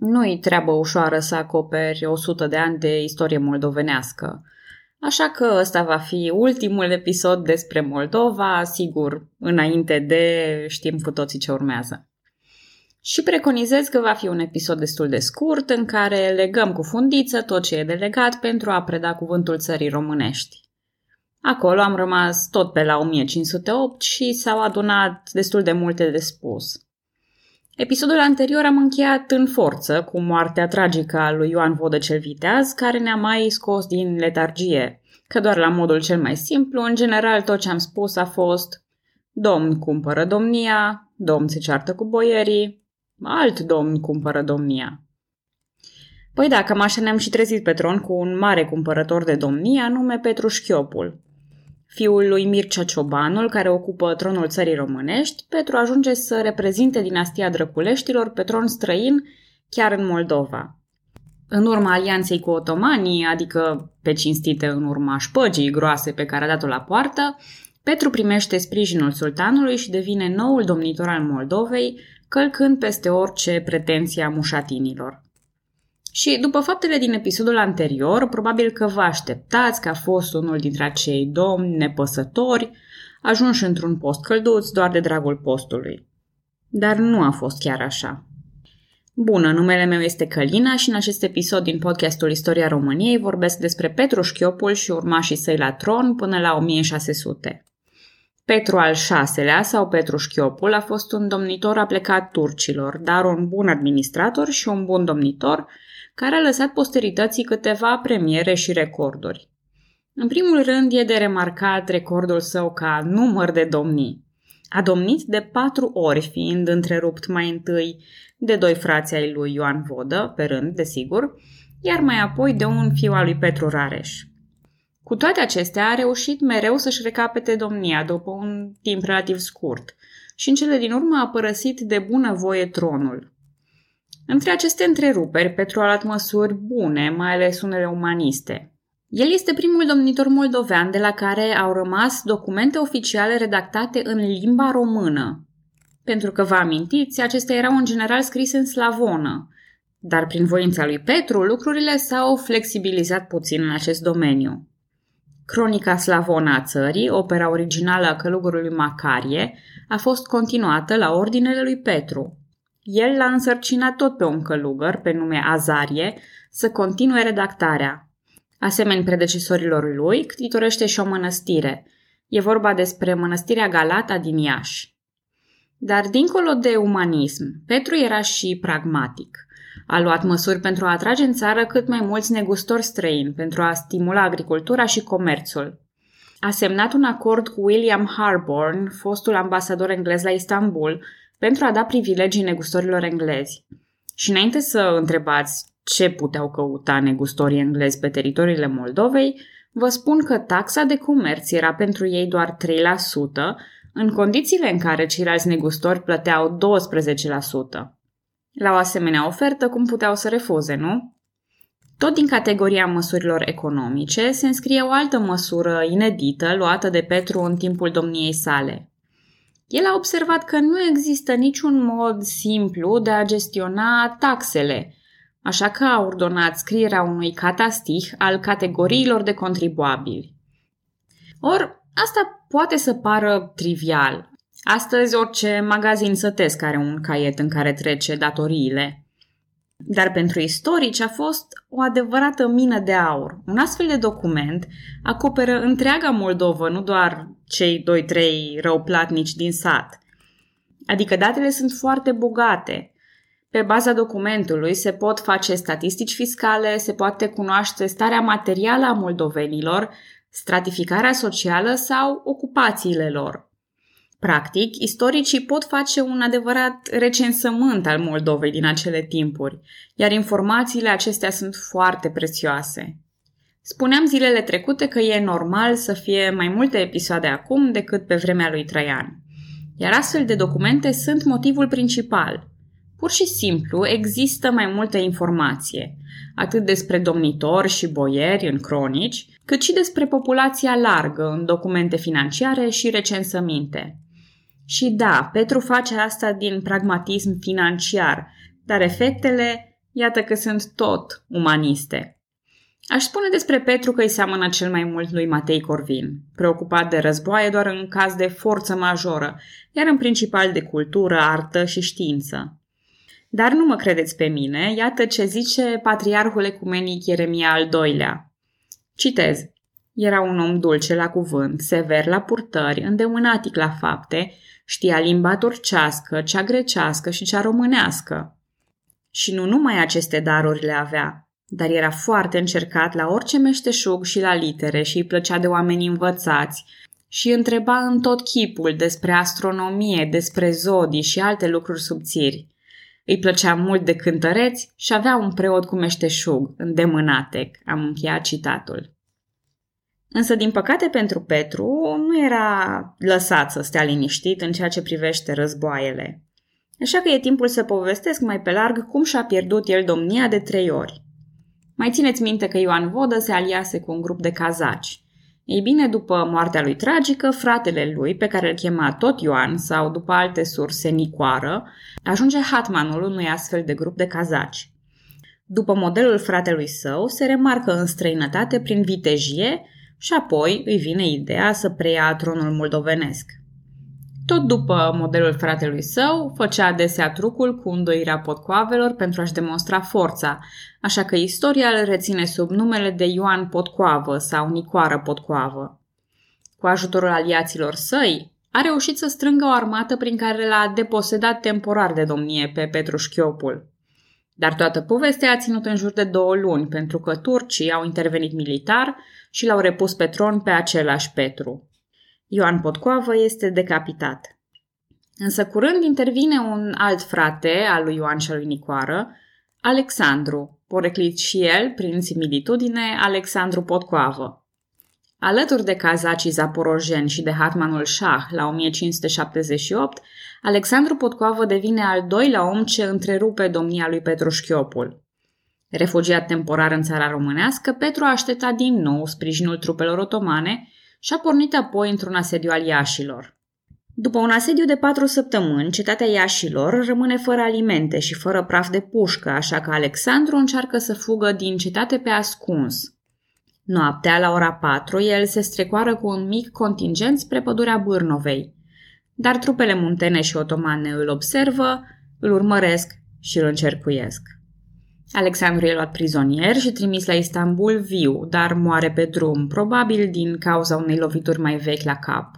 Nu-i treabă ușoară să acoperi 100 de ani de istorie moldovenească. Așa că ăsta va fi ultimul episod despre Moldova, sigur, înainte de știm cu toții ce urmează. Și preconizez că va fi un episod destul de scurt în care legăm cu fundiță tot ce e delegat pentru a preda cuvântul țării românești. Acolo am rămas tot pe la 1508 și s-au adunat destul de multe de spus. Episodul anterior am încheiat în forță cu moartea tragică a lui Ioan Vodă cel Viteaz, care ne-a mai scos din letargie, că doar la modul cel mai simplu, în general tot ce am spus a fost Domn cumpără domnia, domn se ceartă cu boierii, alt domn cumpără domnia. Păi da, cam așa ne-am și trezit pe tron cu un mare cumpărător de domnie, anume Petru Șchiopul. Fiul lui Mircea Ciobanul, care ocupă tronul țării românești, Petru ajunge să reprezinte dinastia Drăculeștilor pe tron străin chiar în Moldova. În urma alianței cu otomanii, adică pe cinstite în urma șpăgii groase pe care a dat-o la poartă, Petru primește sprijinul sultanului și devine noul domnitor al Moldovei, călcând peste orice pretenție a mușatinilor. Și după faptele din episodul anterior, probabil că vă așteptați că a fost unul dintre acei domni nepăsători, ajunși într-un post călduț doar de dragul postului. Dar nu a fost chiar așa. Bună, numele meu este Călina și în acest episod din podcastul Istoria României vorbesc despre Petru Șchiopul și urmașii săi la tron până la 1600. Petru al VI-lea sau Petru Șchiopul a fost un domnitor aplecat turcilor, dar un bun administrator și un bun domnitor care a lăsat posterității câteva premiere și recorduri. În primul rând e de remarcat recordul său ca număr de domnii. A domnit de patru ori, fiind întrerupt mai întâi de doi frați ai lui Ioan Vodă, pe rând, desigur, iar mai apoi de un fiu al lui Petru Rareș. Cu toate acestea, a reușit mereu să-și recapete domnia după un timp relativ scurt și în cele din urmă a părăsit de bună voie tronul. Între aceste întreruperi, Petru a luat măsuri bune, mai ales unele umaniste. El este primul domnitor moldovean de la care au rămas documente oficiale redactate în limba română. Pentru că vă amintiți, acestea erau în general scrise în slavonă, dar prin voința lui Petru lucrurile s-au flexibilizat puțin în acest domeniu. Cronica slavonă a țării, opera originală a călugărului Macarie, a fost continuată la ordinele lui Petru, el l-a însărcinat tot pe un călugăr, pe nume Azarie, să continue redactarea. Asemeni predecesorilor lui, ctitorește și o mănăstire. E vorba despre mănăstirea Galata din Iași. Dar dincolo de umanism, Petru era și pragmatic. A luat măsuri pentru a atrage în țară cât mai mulți negustori străini, pentru a stimula agricultura și comerțul. A semnat un acord cu William Harborne, fostul ambasador englez la Istanbul, pentru a da privilegii negustorilor englezi. Și înainte să întrebați ce puteau căuta negustorii englezi pe teritoriile Moldovei, vă spun că taxa de comerț era pentru ei doar 3%, în condițiile în care ceilalți negustori plăteau 12%. La o asemenea ofertă, cum puteau să refuze, nu? Tot din categoria măsurilor economice se înscrie o altă măsură inedită luată de Petru în timpul domniei sale. El a observat că nu există niciun mod simplu de a gestiona taxele, așa că a ordonat scrierea unui catastih al categoriilor de contribuabili. Or, asta poate să pară trivial. Astăzi orice magazin sătesc are un caiet în care trece datoriile. Dar pentru istorici a fost o adevărată mină de aur. Un astfel de document acoperă întreaga Moldovă, nu doar cei doi-trei răuplatnici din sat. Adică datele sunt foarte bogate. Pe baza documentului se pot face statistici fiscale, se poate cunoaște starea materială a moldovenilor, stratificarea socială sau ocupațiile lor. Practic, istoricii pot face un adevărat recensământ al Moldovei din acele timpuri, iar informațiile acestea sunt foarte prețioase. Spuneam zilele trecute că e normal să fie mai multe episoade acum decât pe vremea lui Traian. Iar astfel de documente sunt motivul principal. Pur și simplu există mai multă informație, atât despre domnitori și boieri în cronici, cât și despre populația largă în documente financiare și recensăminte. Și da, Petru face asta din pragmatism financiar, dar efectele, iată că sunt tot umaniste. Aș spune despre Petru că îi seamănă cel mai mult lui Matei Corvin, preocupat de războaie doar în caz de forță majoră, iar în principal de cultură, artă și știință. Dar nu mă credeți pe mine, iată ce zice patriarhul ecumenic Ieremia al doilea. Citez. Era un om dulce la cuvânt, sever la purtări, îndemânatic la fapte, știa limba turcească, cea grecească și cea românească. Și nu numai aceste daruri le avea, dar era foarte încercat la orice meșteșug și la litere și îi plăcea de oameni învățați și întreba în tot chipul despre astronomie, despre zodii și alte lucruri subțiri. Îi plăcea mult de cântăreți și avea un preot cu meșteșug, îndemânatec. Am încheiat citatul. Însă, din păcate pentru Petru, nu era lăsat să stea liniștit în ceea ce privește războaiele. Așa că e timpul să povestesc mai pe larg cum și-a pierdut el domnia de trei ori. Mai țineți minte că Ioan Vodă se aliase cu un grup de cazaci. Ei bine, după moartea lui tragică, fratele lui, pe care îl chema tot Ioan sau după alte surse Nicoară, ajunge hatmanul unui astfel de grup de cazaci. După modelul fratelui său, se remarcă în străinătate prin vitejie și apoi îi vine ideea să preia tronul moldovenesc. Tot după modelul fratelui său, făcea adesea trucul cu îndoirea potcoavelor pentru a-și demonstra forța, așa că istoria îl reține sub numele de Ioan Potcoavă sau Nicoară Potcoavă. Cu ajutorul aliaților săi, a reușit să strângă o armată prin care l-a deposedat temporar de domnie pe Petru Șchiopul. Dar toată povestea a ținut în jur de două luni, pentru că turcii au intervenit militar și l-au repus pe tron pe același Petru. Ioan Potcoavă este decapitat. Însă curând intervine un alt frate al lui Ioan și al lui Nicoară, Alexandru, poreclit și el, prin similitudine, Alexandru Potcoavă. Alături de cazacii zaporojeni și de Hatmanul Shah la 1578, Alexandru Potcoavă devine al doilea om ce întrerupe domnia lui Petru Șchiopul. Refugiat temporar în țara românească, Petru a așteptat din nou sprijinul trupelor otomane și a pornit apoi într-un asediu al Iașilor. După un asediu de patru săptămâni, cetatea Iașilor rămâne fără alimente și fără praf de pușcă, așa că Alexandru încearcă să fugă din cetate pe ascuns. Noaptea, la ora 4, el se strecoară cu un mic contingent spre pădurea Bârnovei. Dar trupele muntene și otomane îl observă, îl urmăresc și îl încercuiesc. Alexandru e luat prizonier și trimis la Istanbul viu, dar moare pe drum, probabil din cauza unei lovituri mai vechi la cap.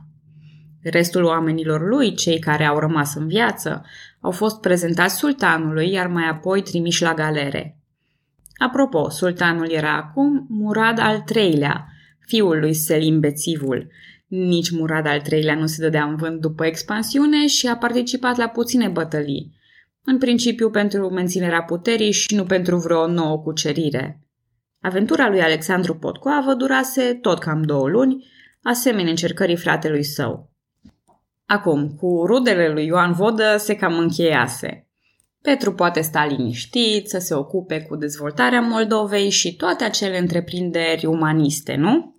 Restul oamenilor lui, cei care au rămas în viață, au fost prezentați sultanului, iar mai apoi trimiși la galere. Apropo, sultanul era acum Murad al III-lea, fiul lui Selim Bețivul. Nici Murad al III-lea nu se dădea în vânt după expansiune și a participat la puține bătălii, în principiu pentru menținerea puterii și nu pentru vreo nouă cucerire. Aventura lui Alexandru Potcoavă durase tot cam două luni, asemenea încercării fratelui său. Acum, cu rudele lui Ioan Vodă se cam încheiase. Petru poate sta liniștit, să se ocupe cu dezvoltarea Moldovei și toate acele întreprinderi umaniste, nu?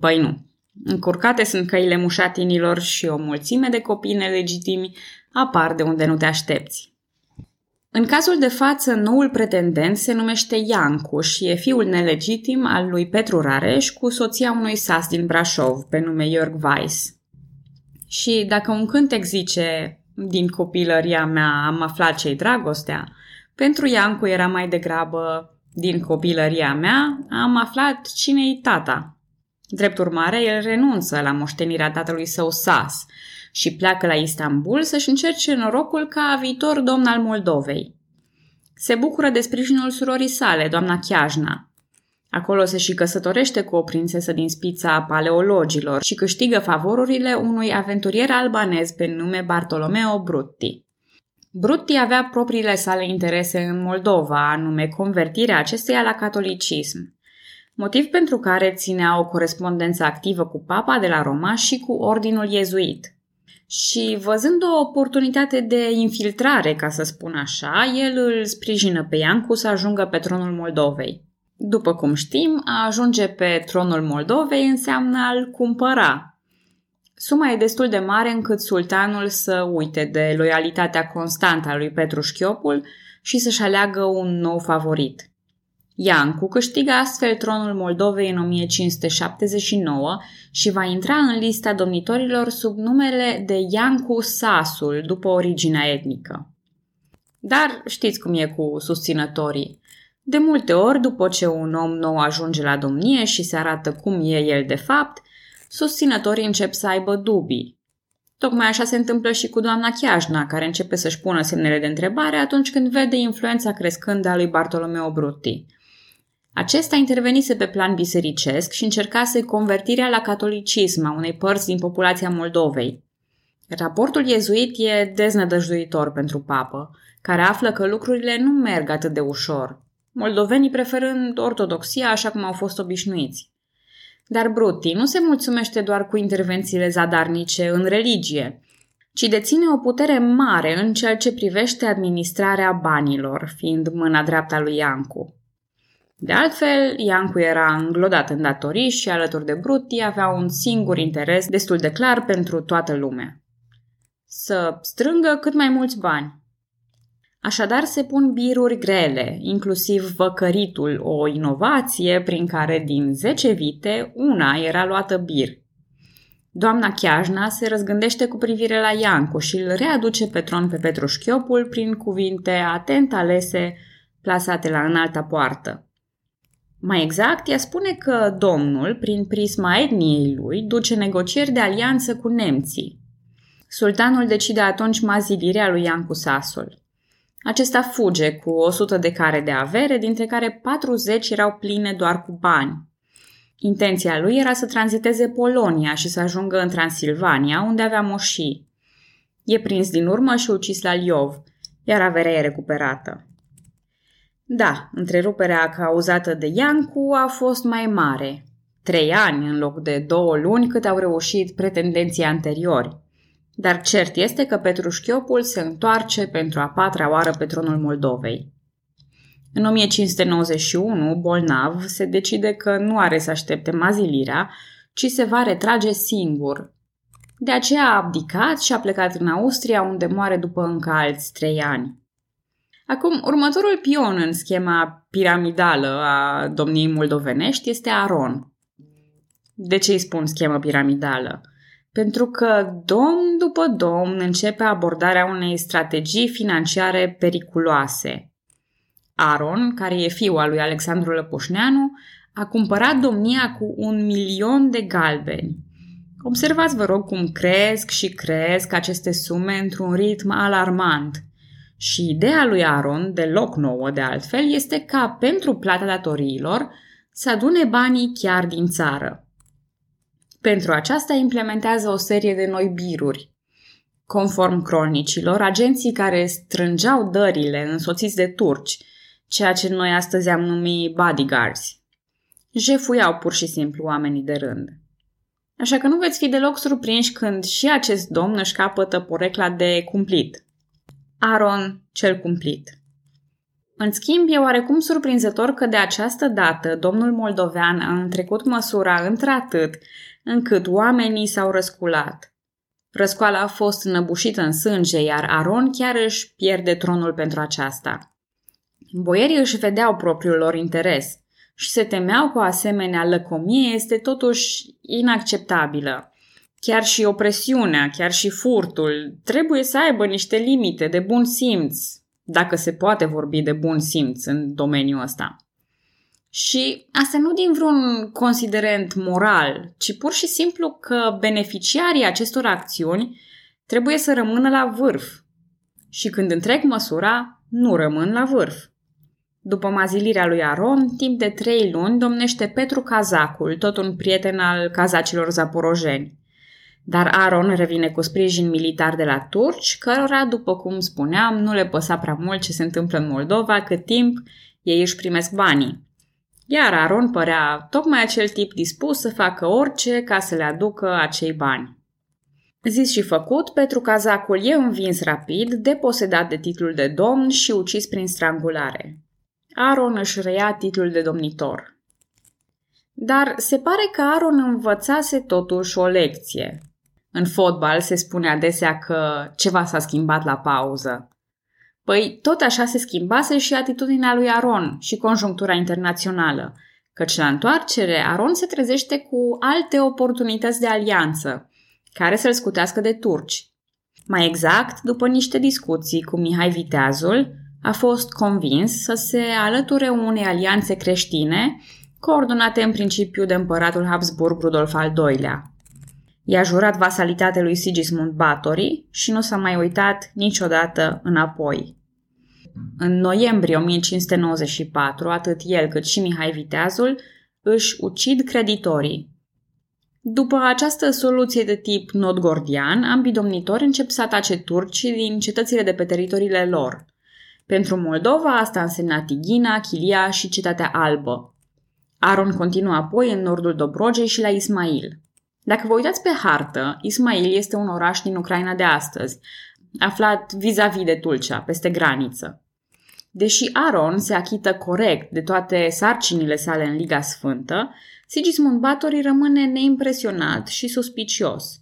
Păi nu. Încurcate sunt căile mușatinilor și o mulțime de copii nelegitimi apar de unde nu te aștepți. În cazul de față, noul pretendent se numește Iancu și e fiul nelegitim al lui Petru Rareș cu soția unui sas din Brașov, pe nume Jörg Weiss. Și dacă un cântec zice, din copilăria mea am aflat ce dragostea, pentru Iancu era mai degrabă, din copilăria mea am aflat cine-i tata. Drept urmare, el renunță la moștenirea tatălui său Sas și pleacă la Istanbul să-și încerce norocul ca viitor domn al Moldovei. Se bucură de sprijinul surorii sale, doamna Chiajna. Acolo se și căsătorește cu o prințesă din spița paleologilor și câștigă favorurile unui aventurier albanez pe nume Bartolomeo Brutti. Brutti avea propriile sale interese în Moldova, anume convertirea acesteia la catolicism motiv pentru care ținea o corespondență activă cu papa de la Roma și cu ordinul iezuit. Și văzând o oportunitate de infiltrare, ca să spun așa, el îl sprijină pe Iancu să ajungă pe tronul Moldovei. După cum știm, a ajunge pe tronul Moldovei înseamnă a-l cumpăra. Suma e destul de mare încât sultanul să uite de loialitatea constantă a lui Petru Șchiopul și să-și aleagă un nou favorit. Iancu câștigă astfel tronul Moldovei în 1579 și va intra în lista domnitorilor sub numele de Iancu Sasul, după originea etnică. Dar știți cum e cu susținătorii. De multe ori, după ce un om nou ajunge la domnie și se arată cum e el de fapt, susținătorii încep să aibă dubii. Tocmai așa se întâmplă și cu doamna Chiajna, care începe să-și pună semnele de întrebare atunci când vede influența crescând a lui Bartolomeo Brutti. Acesta intervenise pe plan bisericesc și încercase convertirea la catolicism a unei părți din populația Moldovei. Raportul iezuit e deznădăjduitor pentru papă, care află că lucrurile nu merg atât de ușor, moldovenii preferând ortodoxia așa cum au fost obișnuiți. Dar Brutti nu se mulțumește doar cu intervențiile zadarnice în religie, ci deține o putere mare în ceea ce privește administrarea banilor, fiind mâna dreapta lui Iancu. De altfel, Iancu era înglodat în datorii și alături de Brutti avea un singur interes destul de clar pentru toată lumea. Să strângă cât mai mulți bani. Așadar se pun biruri grele, inclusiv văcăritul, o inovație prin care din 10 vite una era luată bir. Doamna Chiajna se răzgândește cu privire la Iancu și îl readuce pe tron pe Petru Șchiopul prin cuvinte atent alese plasate la înalta poartă. Mai exact, ea spune că domnul, prin prisma etniei lui, duce negocieri de alianță cu nemții. Sultanul decide atunci mazilirea lui Iancu Sasul. Acesta fuge cu 100 de care de avere, dintre care 40 erau pline doar cu bani. Intenția lui era să tranziteze Polonia și să ajungă în Transilvania, unde avea moșii. E prins din urmă și ucis la Liov, iar averea e recuperată. Da, întreruperea cauzată de Iancu a fost mai mare. Trei ani în loc de două luni cât au reușit pretendenții anteriori. Dar cert este că Petru Șchiopul se întoarce pentru a patra oară pe tronul Moldovei. În 1591, bolnav se decide că nu are să aștepte mazilirea, ci se va retrage singur. De aceea a abdicat și a plecat în Austria, unde moare după încă alți trei ani. Acum, următorul pion în schema piramidală a domniei moldovenești este Aron. De ce îi spun schemă piramidală? Pentru că domn după domn începe abordarea unei strategii financiare periculoase. Aron, care e fiul al lui Alexandru Lăpușneanu, a cumpărat domnia cu un milion de galbeni. Observați, vă rog, cum cresc și cresc aceste sume într-un ritm alarmant – și ideea lui Aaron, deloc nouă de altfel, este ca pentru plata datoriilor să adune banii chiar din țară. Pentru aceasta implementează o serie de noi biruri. Conform cronicilor, agenții care strângeau dările însoțiți de turci, ceea ce noi astăzi am numit bodyguards, jefuiau pur și simplu oamenii de rând. Așa că nu veți fi deloc surprinși când și acest domn își capătă porecla de cumplit – Aron cel cumplit. În schimb, e oarecum surprinzător că de această dată domnul moldovean a întrecut măsura într-atât încât oamenii s-au răsculat. Răscoala a fost înăbușită în sânge, iar Aron chiar își pierde tronul pentru aceasta. Boierii își vedeau propriul lor interes și se temeau că o asemenea lăcomie este totuși inacceptabilă. Chiar și opresiunea, chiar și furtul trebuie să aibă niște limite de bun simț, dacă se poate vorbi de bun simț în domeniul ăsta. Și asta nu din vreun considerent moral, ci pur și simplu că beneficiarii acestor acțiuni trebuie să rămână la vârf. Și când întrec măsura, nu rămân la vârf. După mazilirea lui Aron, timp de trei luni domnește Petru Cazacul, tot un prieten al cazacilor zaporojeni. Dar Aaron revine cu sprijin militar de la turci, cărora, după cum spuneam, nu le păsa prea mult ce se întâmplă în Moldova, cât timp ei își primesc banii. Iar Aaron părea tocmai acel tip dispus să facă orice ca să le aducă acei bani. Zis și făcut, Petru Cazacul e învins rapid, deposedat de titlul de domn și ucis prin strangulare. Aaron își reia titlul de domnitor. Dar se pare că Aaron învățase totuși o lecție. În fotbal se spune adesea că ceva s-a schimbat la pauză. Păi tot așa se schimbase și atitudinea lui Aron și conjunctura internațională, căci la întoarcere Aron se trezește cu alte oportunități de alianță, care să-l scutească de turci. Mai exact, după niște discuții cu Mihai Viteazul, a fost convins să se alăture unei alianțe creștine, coordonate în principiu de împăratul Habsburg Rudolf al II-lea. I-a jurat vasalitate lui Sigismund Batory și nu s-a mai uitat niciodată înapoi. În noiembrie 1594, atât el cât și Mihai Viteazul își ucid creditorii. După această soluție de tip nodgordian, ambii domnitori încep să atace turcii din cetățile de pe teritoriile lor. Pentru Moldova asta însemna Tighina, Chilia și Cetatea Albă. Aron continuă apoi în nordul Dobrogei și la Ismail. Dacă vă uitați pe hartă, Ismail este un oraș din Ucraina de astăzi, aflat vis-a-vis de Tulcea, peste graniță. Deși Aron se achită corect de toate sarcinile sale în Liga Sfântă, Sigismund Batory rămâne neimpresionat și suspicios.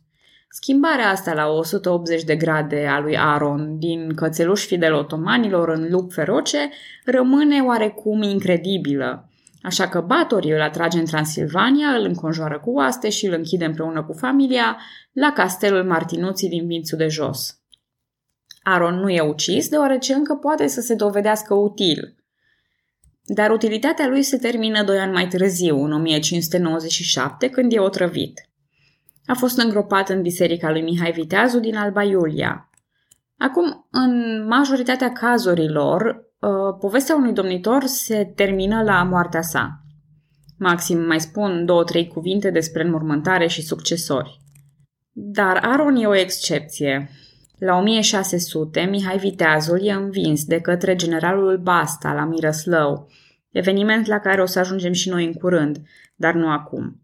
Schimbarea asta la 180 de grade a lui Aron din cățeluș fidel otomanilor în lup feroce rămâne oarecum incredibilă. Așa că Batory îl atrage în Transilvania, îl înconjoară cu oaste și îl închide împreună cu familia la castelul Martinuții din Vințul de Jos. Aron nu e ucis deoarece încă poate să se dovedească util. Dar utilitatea lui se termină doi ani mai târziu, în 1597, când e otrăvit. A fost îngropat în biserica lui Mihai Viteazu din Alba Iulia. Acum, în majoritatea cazurilor, ă, povestea unui domnitor se termină la moartea sa. Maxim mai spun două-trei cuvinte despre înmormântare și succesori. Dar Aron e o excepție. La 1600, Mihai Viteazul e învins de către generalul Basta la Mirăslău, eveniment la care o să ajungem și noi în curând, dar nu acum.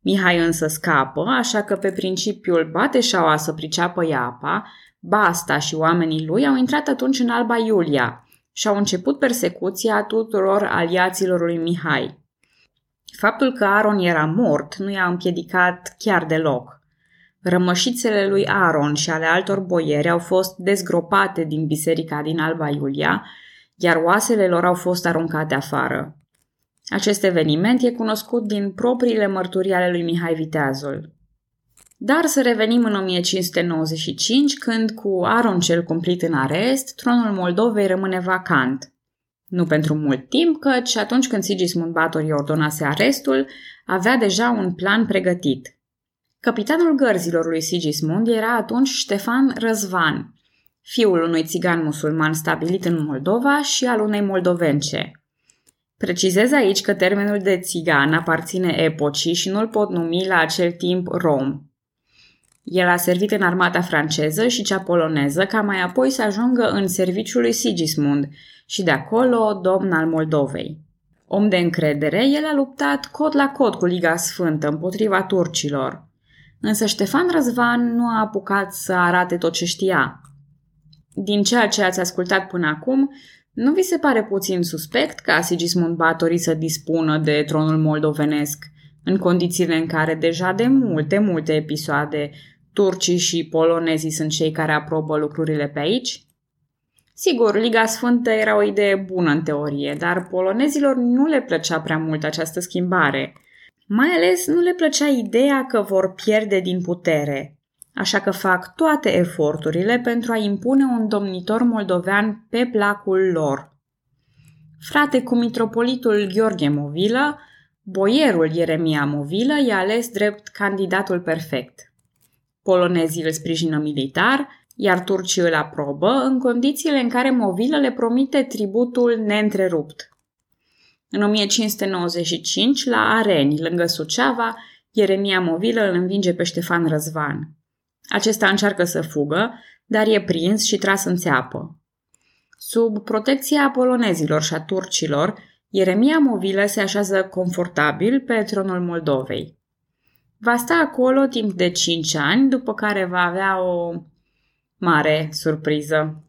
Mihai însă scapă, așa că pe principiul bate șaua să priceapă apa, Basta și oamenii lui au intrat atunci în Alba Iulia și au început persecuția tuturor aliaților lui Mihai. Faptul că Aron era mort nu i-a împiedicat chiar deloc. Rămășițele lui Aaron și ale altor boieri au fost dezgropate din biserica din Alba Iulia, iar oasele lor au fost aruncate afară. Acest eveniment e cunoscut din propriile mărturii ale lui Mihai Viteazul. Dar să revenim în 1595, când cu Aron cel cumplit în arest, tronul Moldovei rămâne vacant. Nu pentru mult timp, căci atunci când Sigismund Batory ordonase arestul, avea deja un plan pregătit. Capitanul gărzilor lui Sigismund era atunci Ștefan Răzvan, fiul unui țigan musulman stabilit în Moldova și al unei moldovence. Precizez aici că termenul de țigan aparține epocii și nu-l pot numi la acel timp rom. El a servit în armata franceză și cea poloneză, ca mai apoi să ajungă în serviciul lui Sigismund și de acolo domn al Moldovei. Om de încredere, el a luptat cot la cot cu Liga Sfântă împotriva turcilor. Însă Ștefan Răzvan nu a apucat să arate tot ce știa. Din ceea ce ați ascultat până acum, nu vi se pare puțin suspect ca Sigismund Batory să dispună de tronul moldovenesc, în condițiile în care deja de multe, multe episoade turcii și polonezii sunt cei care aprobă lucrurile pe aici? Sigur, Liga Sfântă era o idee bună în teorie, dar polonezilor nu le plăcea prea mult această schimbare – mai ales nu le plăcea ideea că vor pierde din putere, așa că fac toate eforturile pentru a impune un domnitor moldovean pe placul lor. Frate cu mitropolitul Gheorghe Movilă, boierul Ieremia Movilă i-a ales drept candidatul perfect. Polonezii îl sprijină militar, iar turcii îl aprobă în condițiile în care Movilă le promite tributul neîntrerupt. În 1595, la Areni, lângă Suceava, Ieremia Movilă îl învinge pe Ștefan Răzvan. Acesta încearcă să fugă, dar e prins și tras în țeapă. Sub protecția polonezilor și a turcilor, Ieremia Movilă se așează confortabil pe tronul Moldovei. Va sta acolo timp de 5 ani, după care va avea o mare surpriză.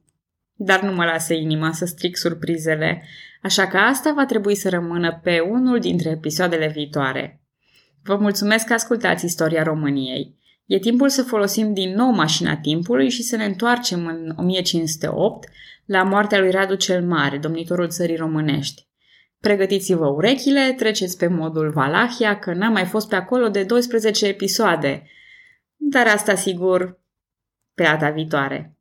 Dar nu mă lasă inima să stric surprizele, așa că asta va trebui să rămână pe unul dintre episoadele viitoare. Vă mulțumesc că ascultați istoria României. E timpul să folosim din nou mașina timpului și să ne întoarcem în 1508 la moartea lui Radu cel Mare, domnitorul țării românești. Pregătiți-vă urechile, treceți pe modul Valahia, că n-am mai fost pe acolo de 12 episoade. Dar asta sigur pe data viitoare.